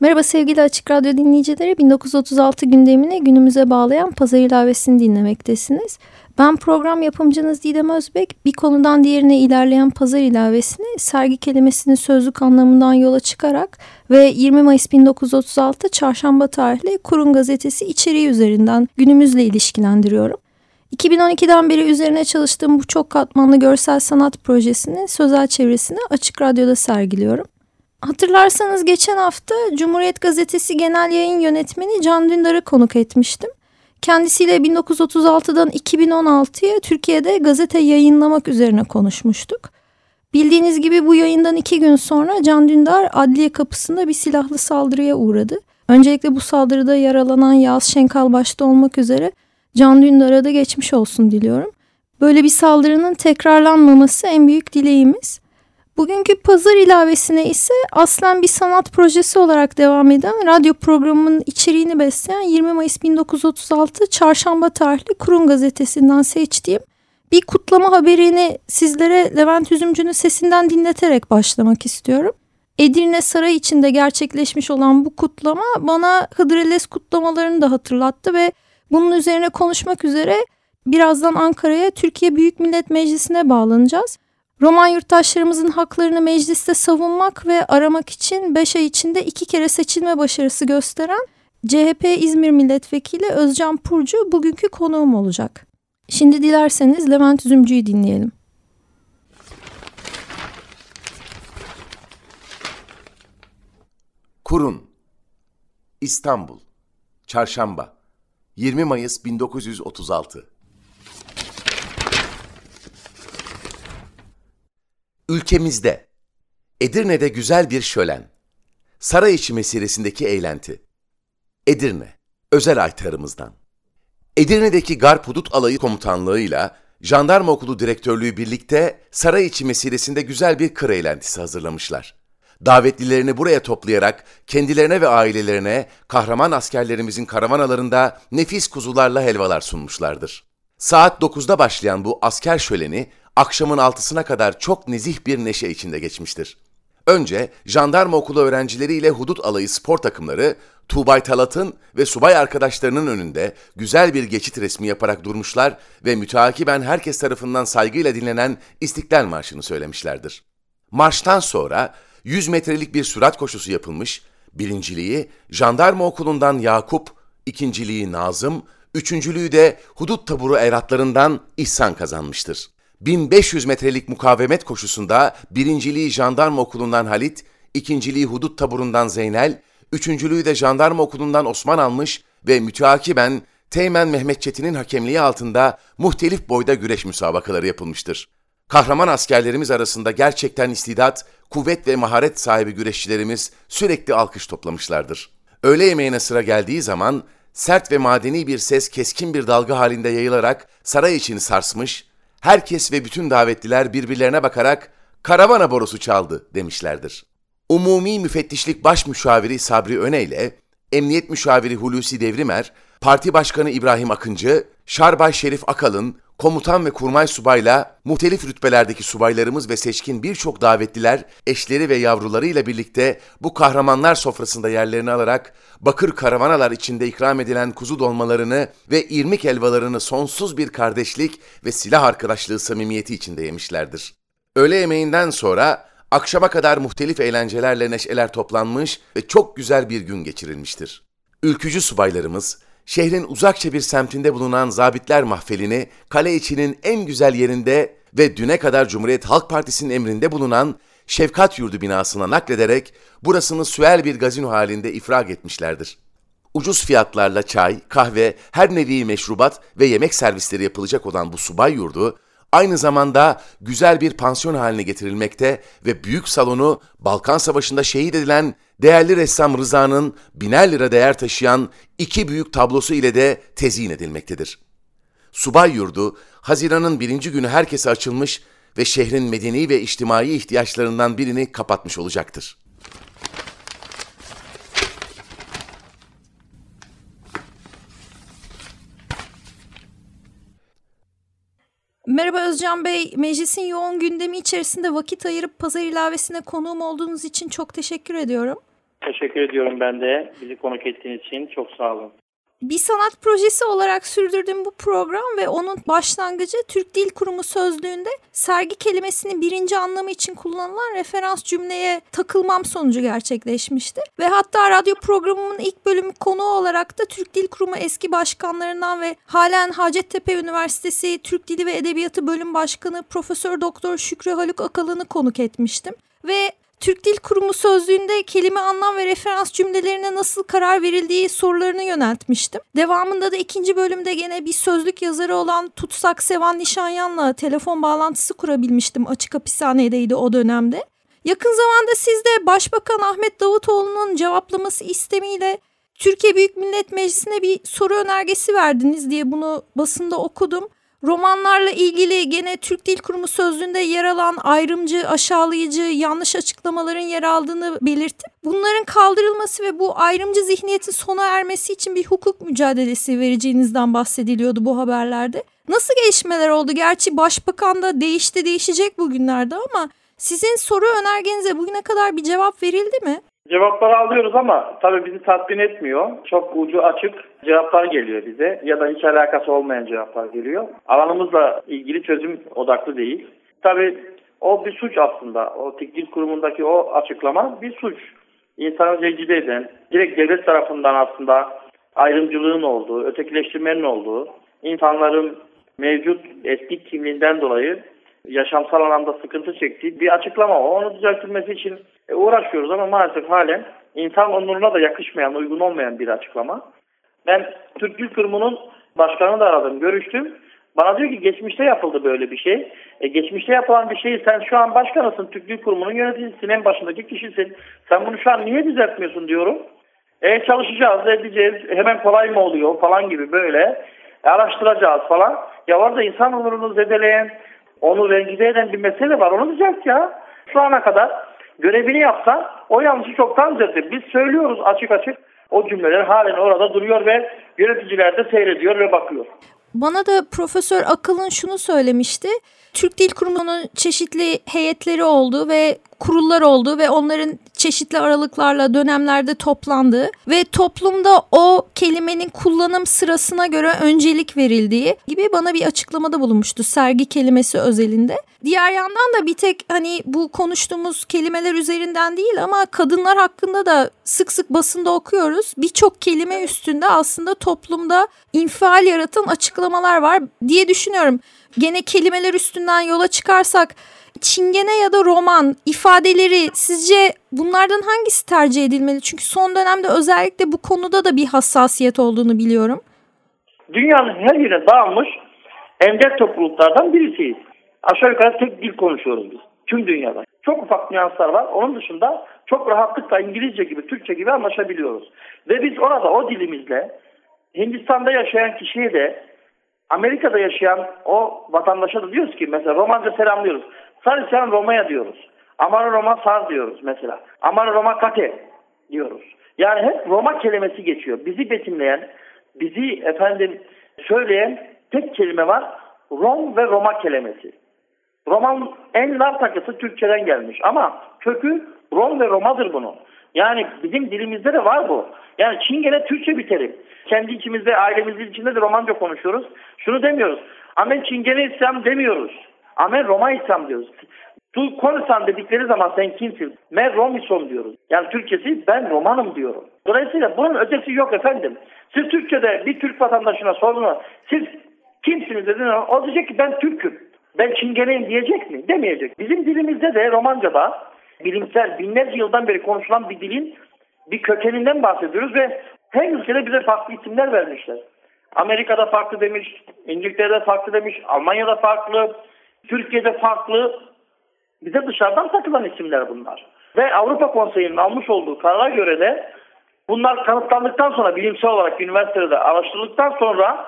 Merhaba sevgili Açık Radyo dinleyicileri. 1936 gündemini günümüze bağlayan pazar ilavesini dinlemektesiniz. Ben program yapımcınız Didem Özbek. Bir konudan diğerine ilerleyen pazar ilavesini sergi kelimesinin sözlük anlamından yola çıkarak ve 20 Mayıs 1936 çarşamba tarihli Kurun gazetesi içeriği üzerinden günümüzle ilişkilendiriyorum. 2012'den beri üzerine çalıştığım bu çok katmanlı görsel sanat projesinin sözel çevresini Açık Radyo'da sergiliyorum. Hatırlarsanız geçen hafta Cumhuriyet Gazetesi Genel Yayın Yönetmeni Can Dündar'ı konuk etmiştim. Kendisiyle 1936'dan 2016'ya Türkiye'de gazete yayınlamak üzerine konuşmuştuk. Bildiğiniz gibi bu yayından iki gün sonra Can Dündar adliye kapısında bir silahlı saldırıya uğradı. Öncelikle bu saldırıda yaralanan Yağız Şenkal başta olmak üzere Can Dündar'a da geçmiş olsun diliyorum. Böyle bir saldırının tekrarlanmaması en büyük dileğimiz. Bugünkü pazar ilavesine ise aslen bir sanat projesi olarak devam eden radyo programının içeriğini besleyen 20 Mayıs 1936 Çarşamba tarihli Kurun gazetesinden seçtiğim bir kutlama haberini sizlere Levent Üzümcü'nün sesinden dinleterek başlamak istiyorum. Edirne Saray içinde gerçekleşmiş olan bu kutlama bana Hıdrellez kutlamalarını da hatırlattı ve bunun üzerine konuşmak üzere birazdan Ankara'ya Türkiye Büyük Millet Meclisi'ne bağlanacağız. Roman yurttaşlarımızın haklarını mecliste savunmak ve aramak için 5 ay içinde iki kere seçilme başarısı gösteren CHP İzmir Milletvekili Özcan Purcu bugünkü konuğum olacak. Şimdi dilerseniz Levent Üzümcü'yü dinleyelim. Kurun İstanbul Çarşamba 20 Mayıs 1936 Ülkemizde, Edirne'de güzel bir şölen, saray içi meselesindeki eğlenti. Edirne, özel aytarımızdan. Edirne'deki Garp Hudut Alayı Komutanlığı'yla Jandarma Okulu Direktörlüğü birlikte saray içi meselesinde güzel bir kır eğlentisi hazırlamışlar. Davetlilerini buraya toplayarak kendilerine ve ailelerine kahraman askerlerimizin karavanalarında nefis kuzularla helvalar sunmuşlardır. Saat 9'da başlayan bu asker şöleni akşamın altısına kadar çok nezih bir neşe içinde geçmiştir. Önce jandarma okulu öğrencileriyle hudut alayı spor takımları Tuğbay Talat'ın ve subay arkadaşlarının önünde güzel bir geçit resmi yaparak durmuşlar ve müteakiben herkes tarafından saygıyla dinlenen İstiklal Marşı'nı söylemişlerdir. Marştan sonra 100 metrelik bir sürat koşusu yapılmış, birinciliği jandarma okulundan Yakup, ikinciliği Nazım, üçüncülüğü de hudut taburu eratlarından İhsan kazanmıştır. 1500 metrelik mukavemet koşusunda birinciliği jandarma okulundan Halit, ikinciliği hudut taburundan Zeynel, üçüncülüğü de jandarma okulundan Osman almış ve müteakiben Teğmen Mehmet Çetin'in hakemliği altında muhtelif boyda güreş müsabakaları yapılmıştır. Kahraman askerlerimiz arasında gerçekten istidat, kuvvet ve maharet sahibi güreşçilerimiz sürekli alkış toplamışlardır. Öğle yemeğine sıra geldiği zaman sert ve madeni bir ses keskin bir dalga halinde yayılarak saray içini sarsmış, herkes ve bütün davetliler birbirlerine bakarak karavana borusu çaldı demişlerdir. Umumi Müfettişlik Baş Müşaviri Sabri Öne ile Emniyet Müşaviri Hulusi Devrimer, Parti Başkanı İbrahim Akıncı, Şarbay Şerif Akalın, komutan ve kurmay subayla muhtelif rütbelerdeki subaylarımız ve seçkin birçok davetliler eşleri ve yavrularıyla birlikte bu kahramanlar sofrasında yerlerini alarak bakır karavanalar içinde ikram edilen kuzu dolmalarını ve irmik helvalarını sonsuz bir kardeşlik ve silah arkadaşlığı samimiyeti içinde yemişlerdir. Öğle yemeğinden sonra akşama kadar muhtelif eğlencelerle neşeler toplanmış ve çok güzel bir gün geçirilmiştir. Ülkücü subaylarımız, şehrin uzakça bir semtinde bulunan zabitler mahfelini kale içinin en güzel yerinde ve düne kadar Cumhuriyet Halk Partisi'nin emrinde bulunan Şefkat Yurdu binasına naklederek burasını süel bir gazino halinde ifrag etmişlerdir. Ucuz fiyatlarla çay, kahve, her nevi meşrubat ve yemek servisleri yapılacak olan bu subay yurdu, aynı zamanda güzel bir pansiyon haline getirilmekte ve büyük salonu Balkan Savaşı'nda şehit edilen değerli ressam Rıza'nın biner lira değer taşıyan iki büyük tablosu ile de tezyin edilmektedir. Subay yurdu, Haziran'ın birinci günü herkese açılmış ve şehrin medeni ve içtimai ihtiyaçlarından birini kapatmış olacaktır. Merhaba Özcan Bey, meclisin yoğun gündemi içerisinde vakit ayırıp pazar ilavesine konuğum olduğunuz için çok teşekkür ediyorum. Teşekkür ediyorum ben de bizi konuk ettiğiniz için. Çok sağ olun bir sanat projesi olarak sürdürdüğüm bu program ve onun başlangıcı Türk Dil Kurumu sözlüğünde sergi kelimesinin birinci anlamı için kullanılan referans cümleye takılmam sonucu gerçekleşmişti. Ve hatta radyo programımın ilk bölümü konu olarak da Türk Dil Kurumu eski başkanlarından ve halen Hacettepe Üniversitesi Türk Dili ve Edebiyatı Bölüm Başkanı Profesör Doktor Şükrü Haluk Akalan'ı konuk etmiştim. Ve Türk Dil Kurumu sözlüğünde kelime anlam ve referans cümlelerine nasıl karar verildiği sorularını yöneltmiştim. Devamında da ikinci bölümde gene bir sözlük yazarı olan Tutsak Sevan Nişanyan'la telefon bağlantısı kurabilmiştim. Açık hapishanedeydi o dönemde. Yakın zamanda siz de Başbakan Ahmet Davutoğlu'nun cevaplaması istemiyle Türkiye Büyük Millet Meclisi'ne bir soru önergesi verdiniz diye bunu basında okudum. Romanlarla ilgili gene Türk Dil Kurumu sözlüğünde yer alan ayrımcı, aşağılayıcı, yanlış açıklamaların yer aldığını belirtip bunların kaldırılması ve bu ayrımcı zihniyetin sona ermesi için bir hukuk mücadelesi vereceğinizden bahsediliyordu bu haberlerde. Nasıl gelişmeler oldu? Gerçi başbakan da değişti değişecek bugünlerde ama sizin soru önergenize bugüne kadar bir cevap verildi mi? Cevapları alıyoruz ama tabii bizi tatmin etmiyor. Çok ucu açık cevaplar geliyor bize ya da hiç alakası olmayan cevaplar geliyor. Alanımızla ilgili çözüm odaklı değil. Tabii o bir suç aslında. O Dil Kurumu'ndaki o açıklama bir suç. İnsanı rencide eden, direkt devlet tarafından aslında ayrımcılığın olduğu, ötekileştirmenin olduğu, insanların mevcut etnik kimliğinden dolayı yaşamsal anlamda sıkıntı çektiği bir açıklama o. Onu düzeltilmesi için e, uğraşıyoruz ama maalesef halen insan onuruna da yakışmayan, uygun olmayan bir açıklama. Ben Türk Dil Kurumu'nun başkanını da aradım, görüştüm. Bana diyor ki geçmişte yapıldı böyle bir şey. E, geçmişte yapılan bir şeyi sen şu an başkanısın, Türk Dil Kurumu'nun yöneticisisin, en başındaki kişisin. Sen bunu şu an niye düzeltmiyorsun diyorum. E çalışacağız, edeceğiz, hemen kolay mı oluyor falan gibi böyle. E, araştıracağız falan. Ya orada insan onurunu zedeleyen, onu rencide eden bir mesele var. Onu düzelt ya. Şu ana kadar görevini yapsa o yanlışı çoktan düzeltir. Biz söylüyoruz açık açık. O cümleler halen orada duruyor ve yöneticiler de seyrediyor ve bakıyor. Bana da Profesör Akıl'ın şunu söylemişti. Türk Dil Kurumu'nun çeşitli heyetleri oldu ve kurullar oldu ve onların çeşitli aralıklarla dönemlerde toplandığı ve toplumda o kelimenin kullanım sırasına göre öncelik verildiği gibi bana bir açıklamada bulunmuştu sergi kelimesi özelinde. Diğer yandan da bir tek hani bu konuştuğumuz kelimeler üzerinden değil ama kadınlar hakkında da sık sık basında okuyoruz. Birçok kelime üstünde aslında toplumda infial yaratan açıklamalar var diye düşünüyorum. Gene kelimeler üstünden yola çıkarsak çingene ya da roman ifadeleri sizce bunlardan hangisi tercih edilmeli? Çünkü son dönemde özellikle bu konuda da bir hassasiyet olduğunu biliyorum. Dünyanın her yerine dağılmış ender topluluklardan birisiyiz. Aşağı yukarı tek dil konuşuyoruz biz. Tüm dünyada. Çok ufak nüanslar var. Onun dışında çok rahatlıkla İngilizce gibi, Türkçe gibi anlaşabiliyoruz. Ve biz orada o dilimizle Hindistan'da yaşayan kişiye de Amerika'da yaşayan o vatandaşa da diyoruz ki mesela Romanca selamlıyoruz. Sarısyan Roma'ya diyoruz. Amaro Roma sar diyoruz mesela. Amaro Roma kate diyoruz. Yani hep Roma kelimesi geçiyor. Bizi betimleyen, bizi efendim söyleyen tek kelime var. Rom ve Roma kelimesi. Roman en lar takısı Türkçeden gelmiş ama kökü Rom ve Roma'dır bunun. Yani bizim dilimizde de var bu. Yani Çingene Türkçe bir terim. Kendi içimizde, ailemizin içinde de Romanca konuşuyoruz. Şunu demiyoruz. Amen Çingene İslam demiyoruz. Amen Roma İslam diyoruz. Tu konuşan dedikleri zaman sen kimsin? Ben Romison diyoruz. Yani Türkçesi ben Romanım diyorum. Dolayısıyla bunun ötesi yok efendim. Siz Türkçe'de bir Türk vatandaşına sorduğunuz siz kimsiniz dediğinde o diyecek ki ben Türk'üm. Ben Çingeneyim diyecek mi? Demeyecek. Bizim dilimizde de Romanca'da bilimsel binlerce yıldan beri konuşulan bir dilin bir kökeninden bahsediyoruz ve her ülkede bize farklı isimler vermişler. Amerika'da farklı demiş, İngiltere'de farklı demiş, Almanya'da farklı, Türkiye'de farklı bize dışarıdan takılan isimler bunlar. Ve Avrupa Konseyi'nin almış olduğu karara göre de bunlar kanıtlandıktan sonra bilimsel olarak üniversitede araştırıldıktan sonra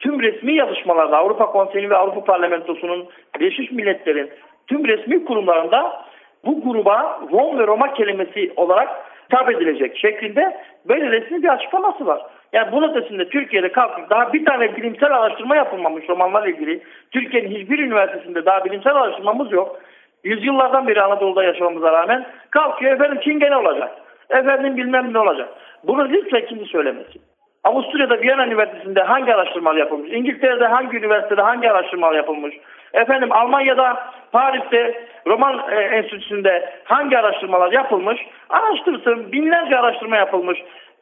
tüm resmi yazışmalarda Avrupa Konseyi ve Avrupa Parlamentosu'nun Birleşmiş Milletler'in tüm resmi kurumlarında bu gruba Rom ve Roma kelimesi olarak hitap edilecek şeklinde böyle resmi bir açıklaması var. Yani bunun ötesinde Türkiye'de kalkıp daha bir tane bilimsel araştırma yapılmamış romanlarla ilgili. Türkiye'nin hiçbir üniversitesinde daha bilimsel araştırmamız yok. Yüzyıllardan beri Anadolu'da yaşamamıza rağmen kalkıyor efendim Çingene olacak. Efendim bilmem ne olacak. Bunu lütfen kimse söylemesin. Avusturya'da Viyana Üniversitesi'nde hangi araştırmalar yapılmış? İngiltere'de hangi üniversitede hangi araştırmalar yapılmış? Efendim Almanya'da, Paris'te, Roman e, Enstitüsü'nde hangi araştırmalar yapılmış? Araştırsın. Binlerce araştırma yapılmış.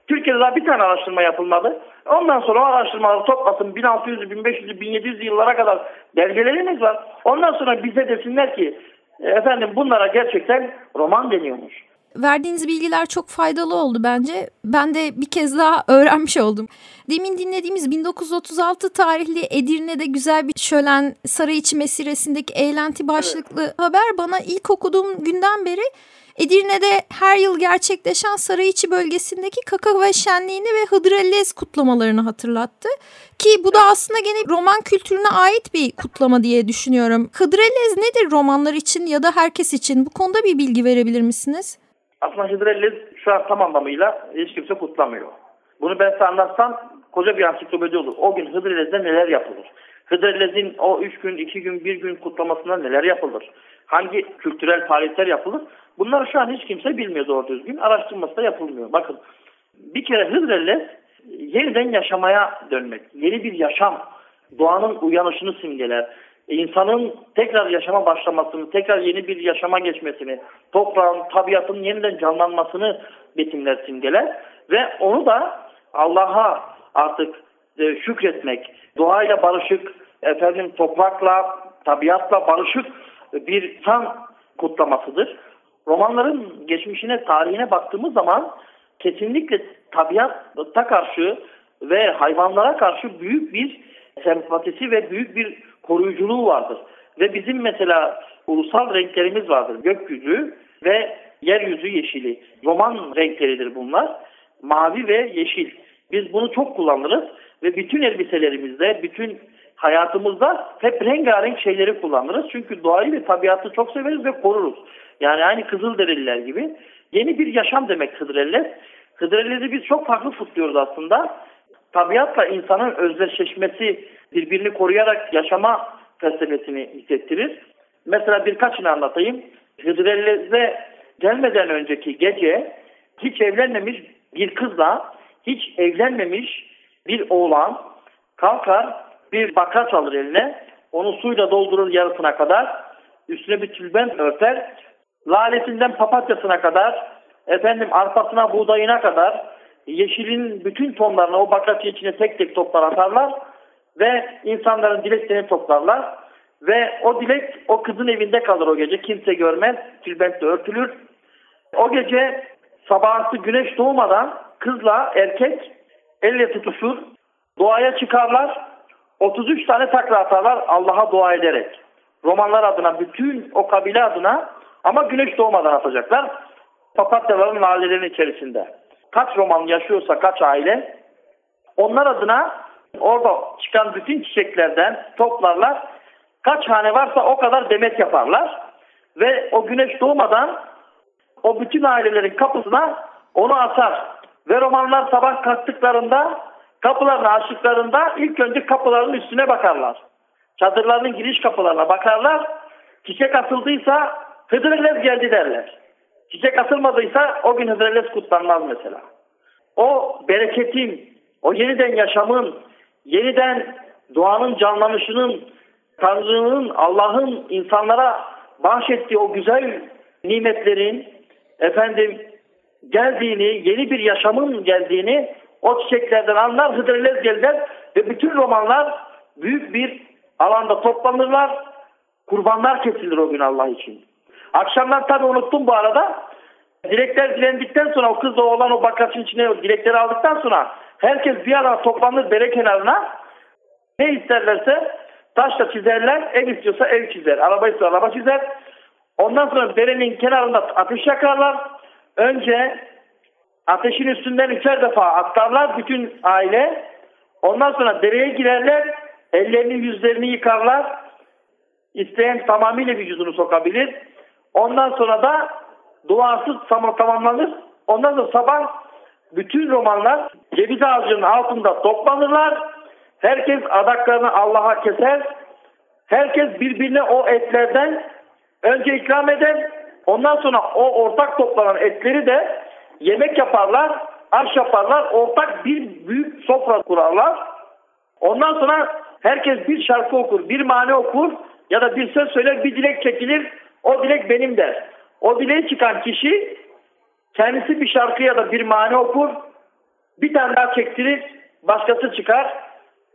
Türkiye'de daha bir tane araştırma yapılmadı. Ondan sonra o araştırmaları toplasın 1600, 1500, 1700 yıllara kadar belgelerimiz var. Ondan sonra bize desinler ki efendim bunlara gerçekten roman deniyormuş. Verdiğiniz bilgiler çok faydalı oldu bence. Ben de bir kez daha öğrenmiş oldum. Demin dinlediğimiz 1936 tarihli Edirne'de güzel bir şölen saray içi mesiresindeki eğlenti başlıklı evet. haber bana ilk okuduğum günden beri Edirne'de her yıl gerçekleşen Sarayiçi bölgesindeki kakao şenliğini ve Hıdrellez kutlamalarını hatırlattı. Ki bu da aslında gene roman kültürüne ait bir kutlama diye düşünüyorum. Hıdrellez nedir romanlar için ya da herkes için? Bu konuda bir bilgi verebilir misiniz? Aslında Hıdrellez şu an tam anlamıyla hiç kimse kutlamıyor. Bunu ben size anlatsam koca bir ansiklopedi olur. O gün Hıdrellez'de neler yapılır? Hıdrellez'in o üç gün, iki gün, bir gün kutlamasında neler yapılır? Hangi kültürel faaliyetler yapılır? Bunları şu an hiç kimse bilmiyor doğru düzgün. Araştırması da yapılmıyor. Bakın bir kere Hıdrellez yeniden yaşamaya dönmek. Yeni bir yaşam. Doğanın uyanışını simgeler. İnsanın tekrar yaşama başlamasını, tekrar yeni bir yaşama geçmesini, toprağın, tabiatın yeniden canlanmasını betimler simgeler. Ve onu da Allah'a artık e, şükretmek, doğayla barışık, efendim toprakla, tabiatla barışık bir insan kutlamasıdır. Romanların geçmişine, tarihine baktığımız zaman kesinlikle tabiata karşı ve hayvanlara karşı büyük bir sempatisi ve büyük bir koruyuculuğu vardır. Ve bizim mesela ulusal renklerimiz vardır. Gökyüzü ve yeryüzü yeşili. Roman renkleridir bunlar. Mavi ve yeşil. Biz bunu çok kullanırız ve bütün elbiselerimizde, bütün hayatımızda hep rengarenk şeyleri kullanırız. Çünkü doğayı ve tabiatı çok severiz ve koruruz. Yani aynı Kızılderililer gibi. Yeni bir yaşam demek Hıdrellez. Hıdrellez'i biz çok farklı kutluyoruz aslında. Tabiatla insanın özdeşleşmesi, birbirini koruyarak yaşama felsefesini hissettirir. Mesela birkaçını anlatayım. Hıdrellez'e gelmeden önceki gece hiç evlenmemiş bir kızla hiç evlenmemiş bir oğlan kalkar bir bakar alır eline onu suyla doldurur yarısına kadar üstüne bir tülbent örter lalesinden papatyasına kadar, efendim arpasına, buğdayına kadar yeşilin bütün tonlarını o bakraç içine tek tek toplar atarlar ve insanların dileklerini toplarlar ve o dilek o kızın evinde kalır o gece. Kimse görmez. Tülbentle örtülür. O gece sabahsı güneş doğmadan kızla erkek elle tutuşur. Doğaya çıkarlar. 33 tane takla atarlar Allah'a dua ederek. Romanlar adına bütün o kabile adına ama güneş doğmadan atacaklar. Papatyaların mahallelerinin içerisinde. Kaç roman yaşıyorsa kaç aile onlar adına orada çıkan bütün çiçeklerden toplarlar. Kaç hane varsa o kadar demet yaparlar. Ve o güneş doğmadan o bütün ailelerin kapısına onu asar. Ve romanlar sabah kalktıklarında kapılarını açtıklarında ilk önce kapıların üstüne bakarlar. Çadırlarının giriş kapılarına bakarlar. Çiçek asıldıysa Hıdrellez geldi derler. Çiçek asılmadıysa o gün Hıdrellez kutlanmaz mesela. O bereketin, o yeniden yaşamın, yeniden doğanın canlanışının, Tanrı'nın, Allah'ın insanlara bahşettiği o güzel nimetlerin efendim geldiğini, yeni bir yaşamın geldiğini o çiçeklerden anlar, Hıdrellez gelirler ve bütün romanlar büyük bir alanda toplanırlar. Kurbanlar kesilir o gün Allah için. Akşamdan tabii unuttum bu arada. Dilekler dilendikten sonra o kızla oğlan o bakasın içine dilekleri aldıktan sonra herkes bir arada toplanır dere kenarına. Ne isterlerse Taşla çizerler, ev istiyorsa ev çizer, araba istiyorsa araba çizer. Ondan sonra derenin kenarında ateş yakarlar. Önce ateşin üstünden üçer defa atlarlar bütün aile. Ondan sonra dereye girerler, ellerini yüzlerini yıkarlar. İsteyen tamamıyla vücudunu sokabilir. Ondan sonra da duasız tam- tamamlanır. Ondan sonra sabah bütün romanlar ceviz ağacının altında toplanırlar. Herkes adaklarını Allah'a keser. Herkes birbirine o etlerden önce ikram eder. Ondan sonra o ortak toplanan etleri de yemek yaparlar, aş yaparlar. Ortak bir büyük sofra kurarlar. Ondan sonra herkes bir şarkı okur, bir mani okur ya da bir söz söyler, bir dilek çekilir. O dilek benim der. O dileği çıkan kişi kendisi bir şarkı ya da bir mani okur. Bir tane daha çektirir, başkası çıkar.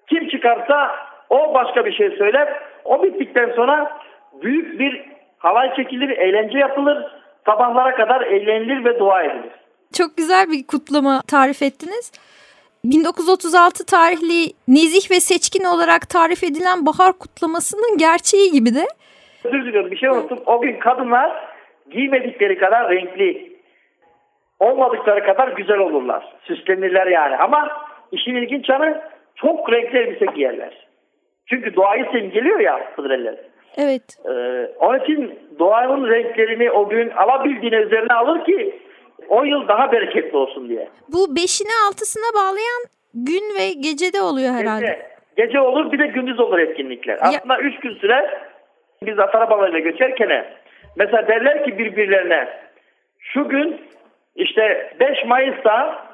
Kim çıkarsa o başka bir şey söyler. O bittikten sonra büyük bir halay çekilir, eğlence yapılır. Sabahlara kadar eğlenilir ve dua edilir. Çok güzel bir kutlama tarif ettiniz. 1936 tarihli nezih ve seçkin olarak tarif edilen bahar kutlamasının gerçeği gibi de Özür diliyorum bir şey unuttum. O gün kadınlar giymedikleri kadar renkli, olmadıkları kadar güzel olurlar. Süslenirler yani. Ama işin ilginç yanı çok renkli elbise giyerler. Çünkü doğayı simgeliyor ya Hıdrellez. evet Ee, onun için doğanın renklerini o gün alabildiğine üzerine alır ki o yıl daha bereketli olsun diye. bu beşini altısına bağlayan gün ve gecede oluyor herhalde. Gece, gece olur bir de gündüz olur etkinlikler. Aslında üç gün sürer. Biz at arabalarıyla geçerken mesela derler ki birbirlerine şu gün işte 5 Mayıs'ta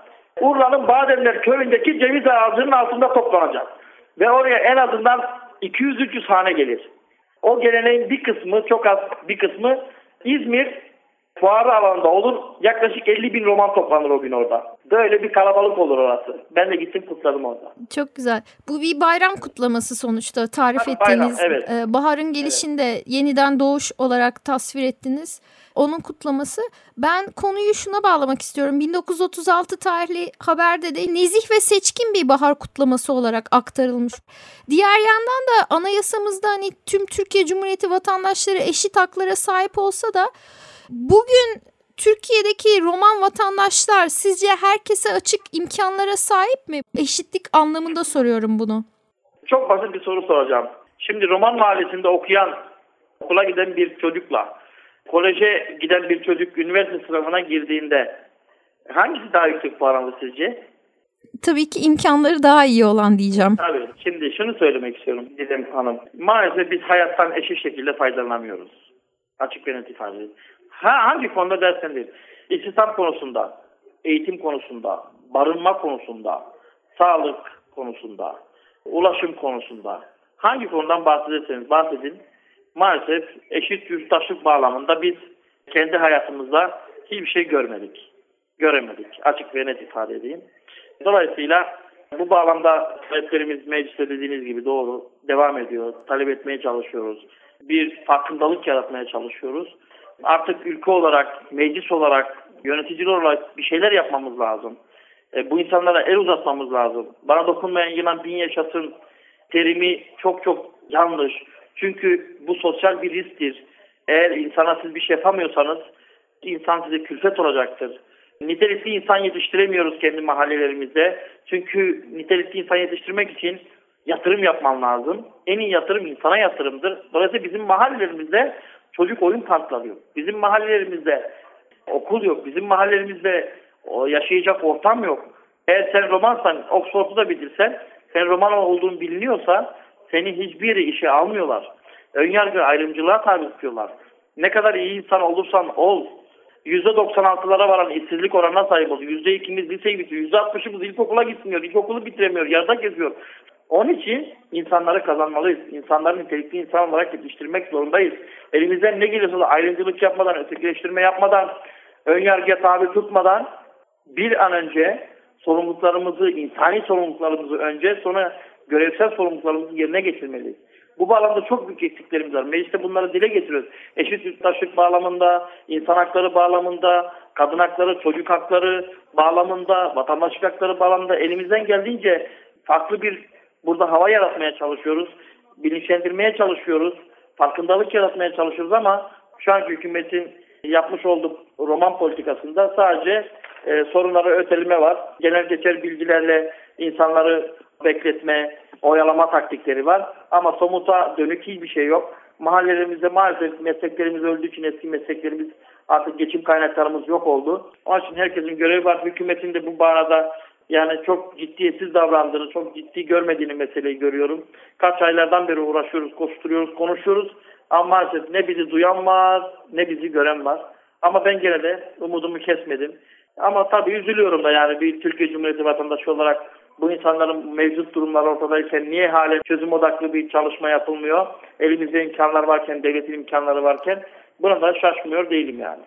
Urla'nın Bademler köyündeki ceviz ağacının altında toplanacak. Ve oraya en azından 200-300 hane gelir. O geleneğin bir kısmı çok az bir kısmı İzmir fuarı alanında olur. Yaklaşık 50 bin roman toplanır o gün orada. Böyle bir kalabalık olur orası. Ben de gittim kutladım orada. Çok güzel. Bu bir bayram kutlaması sonuçta tarif bayram, ettiğiniz. evet. e, baharın gelişinde yeniden doğuş olarak tasvir ettiniz. Onun kutlaması. Ben konuyu şuna bağlamak istiyorum. 1936 tarihli haberde de nezih ve seçkin bir bahar kutlaması olarak aktarılmış. Diğer yandan da anayasamızda hani tüm Türkiye Cumhuriyeti vatandaşları eşit haklara sahip olsa da bugün Türkiye'deki Roman vatandaşlar sizce herkese açık imkanlara sahip mi? Eşitlik anlamında soruyorum bunu. Çok basit bir soru soracağım. Şimdi Roman Mahallesi'nde okuyan, okula giden bir çocukla koleje giden bir çocuk üniversite sınavına girdiğinde hangisi daha yüksek puan alır sizce? Tabii ki imkanları daha iyi olan diyeceğim. Tabii. Şimdi şunu söylemek istiyorum Didem Hanım. Maalesef biz hayattan eşit şekilde faydalanamıyoruz. Açık ve net ifade edeyim. Ha, hangi konuda dersen değil. İstihdam konusunda, eğitim konusunda, barınma konusunda, sağlık konusunda, ulaşım konusunda hangi konudan bahsederseniz bahsedin. Maalesef eşit yurttaşlık bağlamında biz kendi hayatımızda hiçbir şey görmedik. Göremedik. Açık ve net ifade edeyim. Dolayısıyla bu bağlamda taleplerimiz mecliste dediğiniz gibi doğru devam ediyor. Talep etmeye çalışıyoruz. Bir farkındalık yaratmaya çalışıyoruz. Artık ülke olarak, meclis olarak, yöneticiler olarak bir şeyler yapmamız lazım. E, bu insanlara el uzatmamız lazım. Bana dokunmayan yılan bin yaşasın terimi çok çok yanlış. Çünkü bu sosyal bir risktir. Eğer insana siz bir şey yapamıyorsanız insan size külfet olacaktır. Nitelikli insan yetiştiremiyoruz kendi mahallelerimizde. Çünkü nitelikli insan yetiştirmek için yatırım yapman lazım. En iyi yatırım insana yatırımdır. Dolayısıyla bizim mahallelerimizde çocuk oyun parkları. Bizim mahallelerimizde okul yok. Bizim mahallelerimizde o yaşayacak ortam yok. Eğer sen romansan, Oxford'u da bilirsen, sen roman olduğun biliniyorsa seni hiçbir işe almıyorlar. Önyargı ayrımcılığa tabi tutuyorlar. Ne kadar iyi insan olursan ol, %96'lara varan işsizlik oranına sahip ol. %2'miz liseyi bitiriyor. %60'ımız ilkokula gitmiyor. İlkokulu bitiremiyor. Yarıda geziyor. Onun için insanları kazanmalıyız. İnsanları nitelikli insan olarak yetiştirmek zorundayız. Elimizden ne geliyorsa da ayrımcılık yapmadan, ötekileştirme yapmadan, önyargıya tabi tutmadan bir an önce sorumluluklarımızı, insani sorumluluklarımızı önce sonra görevsel sorumluluklarımızı yerine getirmeliyiz. Bu bağlamda çok büyük eksiklerimiz var. Mecliste bunları dile getiriyoruz. Eşit yurttaşlık bağlamında, insan hakları bağlamında, kadın hakları, çocuk hakları bağlamında, vatandaşlık hakları bağlamında elimizden geldiğince farklı bir burada hava yaratmaya çalışıyoruz. bilinçlendirmeye çalışıyoruz. Farkındalık yaratmaya çalışıyoruz ama şu anki hükümetin yapmış olduğu roman politikasında sadece e, sorunları öteleme var. Genel geçer bilgilerle insanları bekletme, oyalama taktikleri var. Ama somuta dönük hiçbir şey yok. Mahallelerimizde maalesef mesleklerimiz öldüğü için eski mesleklerimiz artık geçim kaynaklarımız yok oldu. Onun için herkesin görevi var. Hükümetin de bu bağda yani çok ciddiyetsiz davrandığını, çok ciddi görmediğini meseleyi görüyorum. Kaç aylardan beri uğraşıyoruz, koşturuyoruz, konuşuyoruz. Ama maalesef ne bizi duyan var, ne bizi gören var. Ama ben gene de umudumu kesmedim. Ama tabii üzülüyorum da yani bir Türkiye Cumhuriyeti vatandaşı olarak bu insanların mevcut durumları ortadayken niye halen çözüm odaklı bir çalışma yapılmıyor? Elimizde imkanlar varken, devletin imkanları varken buna da şaşmıyor değilim yani.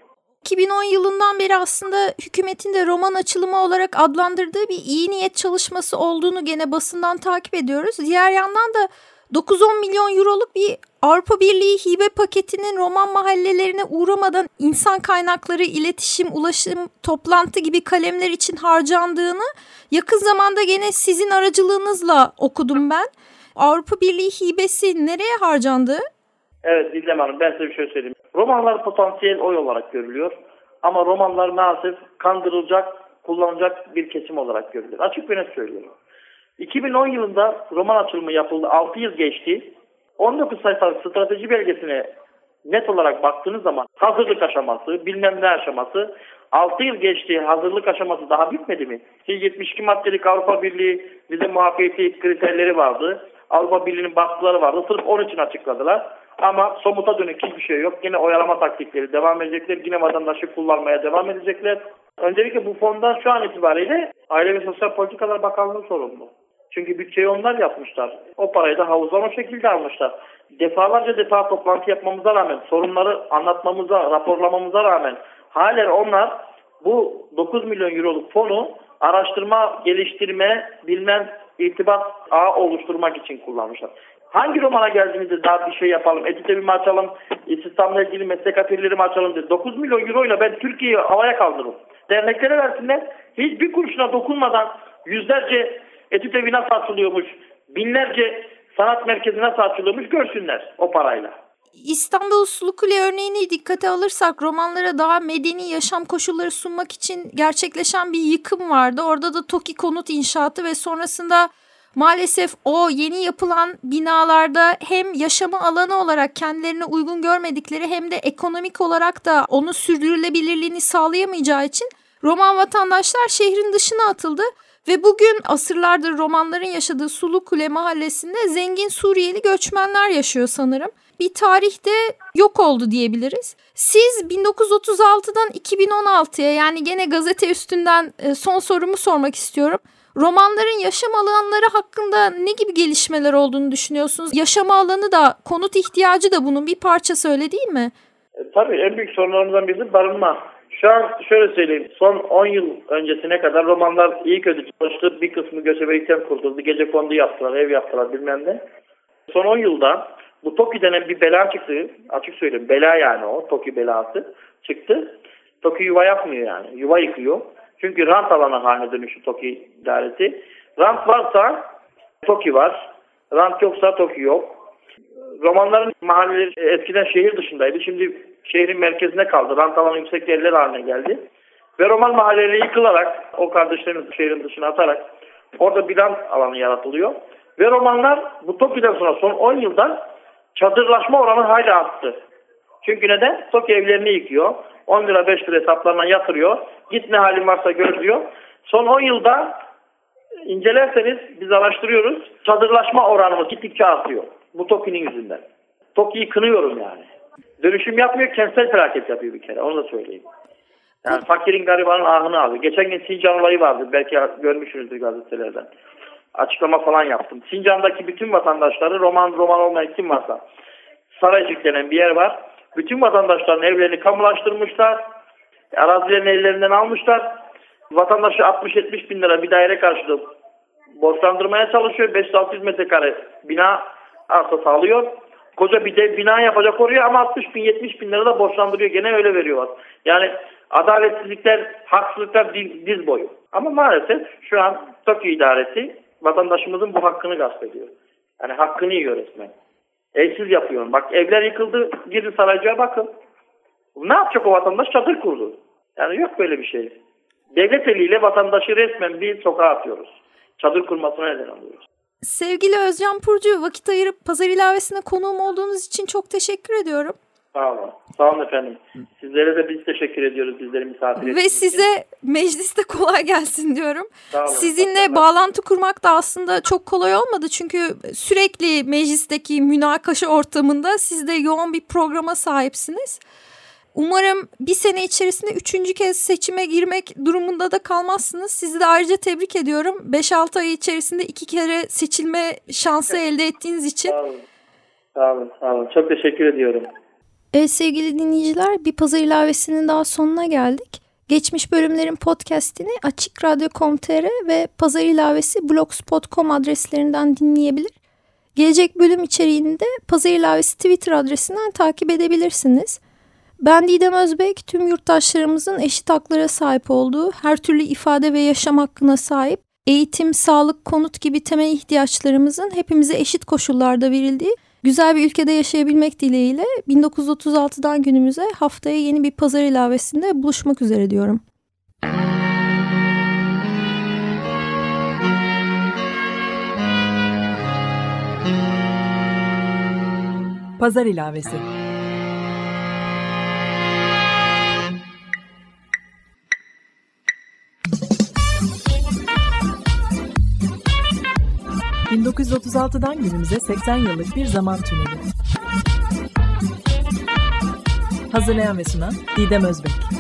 2010 yılından beri aslında hükümetin de roman açılımı olarak adlandırdığı bir iyi niyet çalışması olduğunu gene basından takip ediyoruz. Diğer yandan da 9-10 milyon euroluk bir Avrupa Birliği hibe paketinin roman mahallelerine uğramadan insan kaynakları, iletişim, ulaşım, toplantı gibi kalemler için harcandığını yakın zamanda gene sizin aracılığınızla okudum ben. Avrupa Birliği hibesi nereye harcandı? Evet Didem Hanım ben size bir şey söyleyeyim. Romanlar potansiyel oy olarak görülüyor. Ama romanlar maalesef kandırılacak, kullanılacak bir kesim olarak görülüyor. Açık ve net söylüyorum. 2010 yılında roman açılımı yapıldı. 6 yıl geçti. 19 sayfalık strateji belgesine net olarak baktığınız zaman hazırlık aşaması, bilmem ne aşaması 6 yıl geçti. Hazırlık aşaması daha bitmedi mi? 72 maddelik Avrupa Birliği vize muhabbeti kriterleri vardı. Avrupa Birliği'nin baskıları vardı. Sırf onun için açıkladılar. Ama somuta dönük hiçbir şey yok. Yine oyalama taktikleri devam edecekler. Yine vatandaşı kullanmaya devam edecekler. Öncelikle bu fondan şu an itibariyle Aile ve Sosyal Politikalar Bakanlığı sorumlu. Çünkü bütçeyi onlar yapmışlar. O parayı da havuzdan şekilde almışlar. Defalarca defa toplantı yapmamıza rağmen, sorunları anlatmamıza, raporlamamıza rağmen halen onlar bu 9 milyon euroluk fonu araştırma, geliştirme, bilmem irtibat ağı oluşturmak için kullanmışlar. Hangi romana geldiğinizde daha bir şey yapalım, etütevi mi açalım, istihdamla ilgili meslek atölyeleri mi açalım diye. 9 milyon euro ile ben Türkiye'yi havaya kaldırırım. Derneklere versinler, hiçbir kuruşuna dokunmadan yüzlerce etütevi nasıl açılıyormuş, binlerce sanat merkezi nasıl açılıyormuş görsünler o parayla. İstanbul Sulukule örneğini dikkate alırsak romanlara daha medeni yaşam koşulları sunmak için gerçekleşen bir yıkım vardı. Orada da TOKİ konut inşaatı ve sonrasında maalesef o yeni yapılan binalarda hem yaşama alanı olarak kendilerine uygun görmedikleri hem de ekonomik olarak da onun sürdürülebilirliğini sağlayamayacağı için Roman vatandaşlar şehrin dışına atıldı. Ve bugün asırlardır romanların yaşadığı Sulu Kule mahallesinde zengin Suriyeli göçmenler yaşıyor sanırım. Bir tarihte yok oldu diyebiliriz. Siz 1936'dan 2016'ya yani gene gazete üstünden e, son sorumu sormak istiyorum. Romanların yaşam alanları hakkında ne gibi gelişmeler olduğunu düşünüyorsunuz? Yaşam alanı da konut ihtiyacı da bunun bir parçası öyle değil mi? E, tabii en büyük sorunlarımızdan biri barınma. Şu an şöyle söyleyeyim. Son 10 yıl öncesine kadar romanlar iyi kötü çalıştı. Bir kısmı göçebelikten kurtuldu. Gece kondu yaptılar, ev yaptılar bilmem ne. Son 10 yılda bu TOKİ denen bir bela çıktı. Açık söyleyeyim bela yani o TOKİ belası çıktı. TOKİ yuva yapmıyor yani. Yuva yıkıyor. Çünkü rant alanı haline dönüştü TOKİ idaresi. Rant varsa TOKİ var. Rant yoksa TOKİ yok. Romanların mahalleleri eskiden şehir dışındaydı. Şimdi şehrin merkezine kaldı. Rant alanı yüksek yerler haline geldi. Ve roman mahalleleri yıkılarak o kardeşlerin şehrin dışına atarak orada bir rant alanı yaratılıyor. Ve romanlar bu TOKİ'den sonra son 10 yılda çadırlaşma oranı hala arttı. Çünkü neden? TOKİ evlerini yıkıyor. 10 lira 5 lira hesaplarına yatırıyor. Git ne halin varsa gör diyor. Son 10 yılda incelerseniz biz araştırıyoruz. Çadırlaşma oranımız gittikçe artıyor. Bu TOKİ'nin yüzünden. TOKİ'yi kınıyorum yani. Dönüşüm yapmıyor, kentsel felaket yapıyor bir kere. Onu da söyleyeyim. Yani fakirin garibanın ahını alıyor. Geçen gün Sincan olayı vardı. Belki görmüşsünüzdür gazetelerden. Açıklama falan yaptım. Sincan'daki bütün vatandaşları roman roman olmayan kim varsa Saraycık denen bir yer var. Bütün vatandaşların evlerini kamulaştırmışlar. Arazilerini ellerinden almışlar. Vatandaşı 60-70 bin lira bir daire karşılığı borçlandırmaya çalışıyor. 500-600 metrekare bina arsa sağlıyor. Koca bir dev bina yapacak oraya ama 60 bin 70 bin lira da borçlandırıyor. Gene öyle veriyorlar. Yani adaletsizlikler, haksızlıklar diz, boyu. Ama maalesef şu an TOKİ idaresi vatandaşımızın bu hakkını gasp ediyor. Yani hakkını yiyor resmen. Evsiz yapıyor. Bak evler yıkıldı. Girin Saraycı'ya bakın. Ne yapacak o vatandaş? Çadır kurdu. Yani yok böyle bir şey. Devlet eliyle vatandaşı resmen bir sokağa atıyoruz. Çadır kurmasına neden alıyoruz. Sevgili Özcan Purcu vakit ayırıp pazar ilavesine konuğum olduğunuz için çok teşekkür ediyorum. Sağ olun. Sağ olun efendim. Sizlere de biz teşekkür ediyoruz bizleri misafir Ve ettiğiniz için. size mecliste kolay gelsin diyorum. Sağ olun. Sizinle bağlantı kurmak da aslında çok kolay olmadı. Çünkü sürekli meclisteki münakaşa ortamında siz de yoğun bir programa sahipsiniz. Umarım bir sene içerisinde üçüncü kez seçime girmek durumunda da kalmazsınız. Sizi de ayrıca tebrik ediyorum. 5-6 ay içerisinde iki kere seçilme şansı elde ettiğiniz için. Sağ olun. Sağ olun. Sağ olun. Çok teşekkür ediyorum. Evet sevgili dinleyiciler bir pazar ilavesinin daha sonuna geldik. Geçmiş bölümlerin podcastini Açık Radyo.com.tr ve Pazar ilavesi blogspot.com adreslerinden dinleyebilir. Gelecek bölüm içeriğini de Pazar ilavesi Twitter adresinden takip edebilirsiniz. Ben Didem Özbek, tüm yurttaşlarımızın eşit haklara sahip olduğu, her türlü ifade ve yaşam hakkına sahip, eğitim, sağlık, konut gibi temel ihtiyaçlarımızın hepimize eşit koşullarda verildiği güzel bir ülkede yaşayabilmek dileğiyle 1936'dan günümüze haftaya yeni bir pazar ilavesinde buluşmak üzere diyorum. Pazar ilavesi. ...1936'dan günümüze 80 yıllık bir zaman tüneli. Hazırlayan ve sunan Didem Özbek.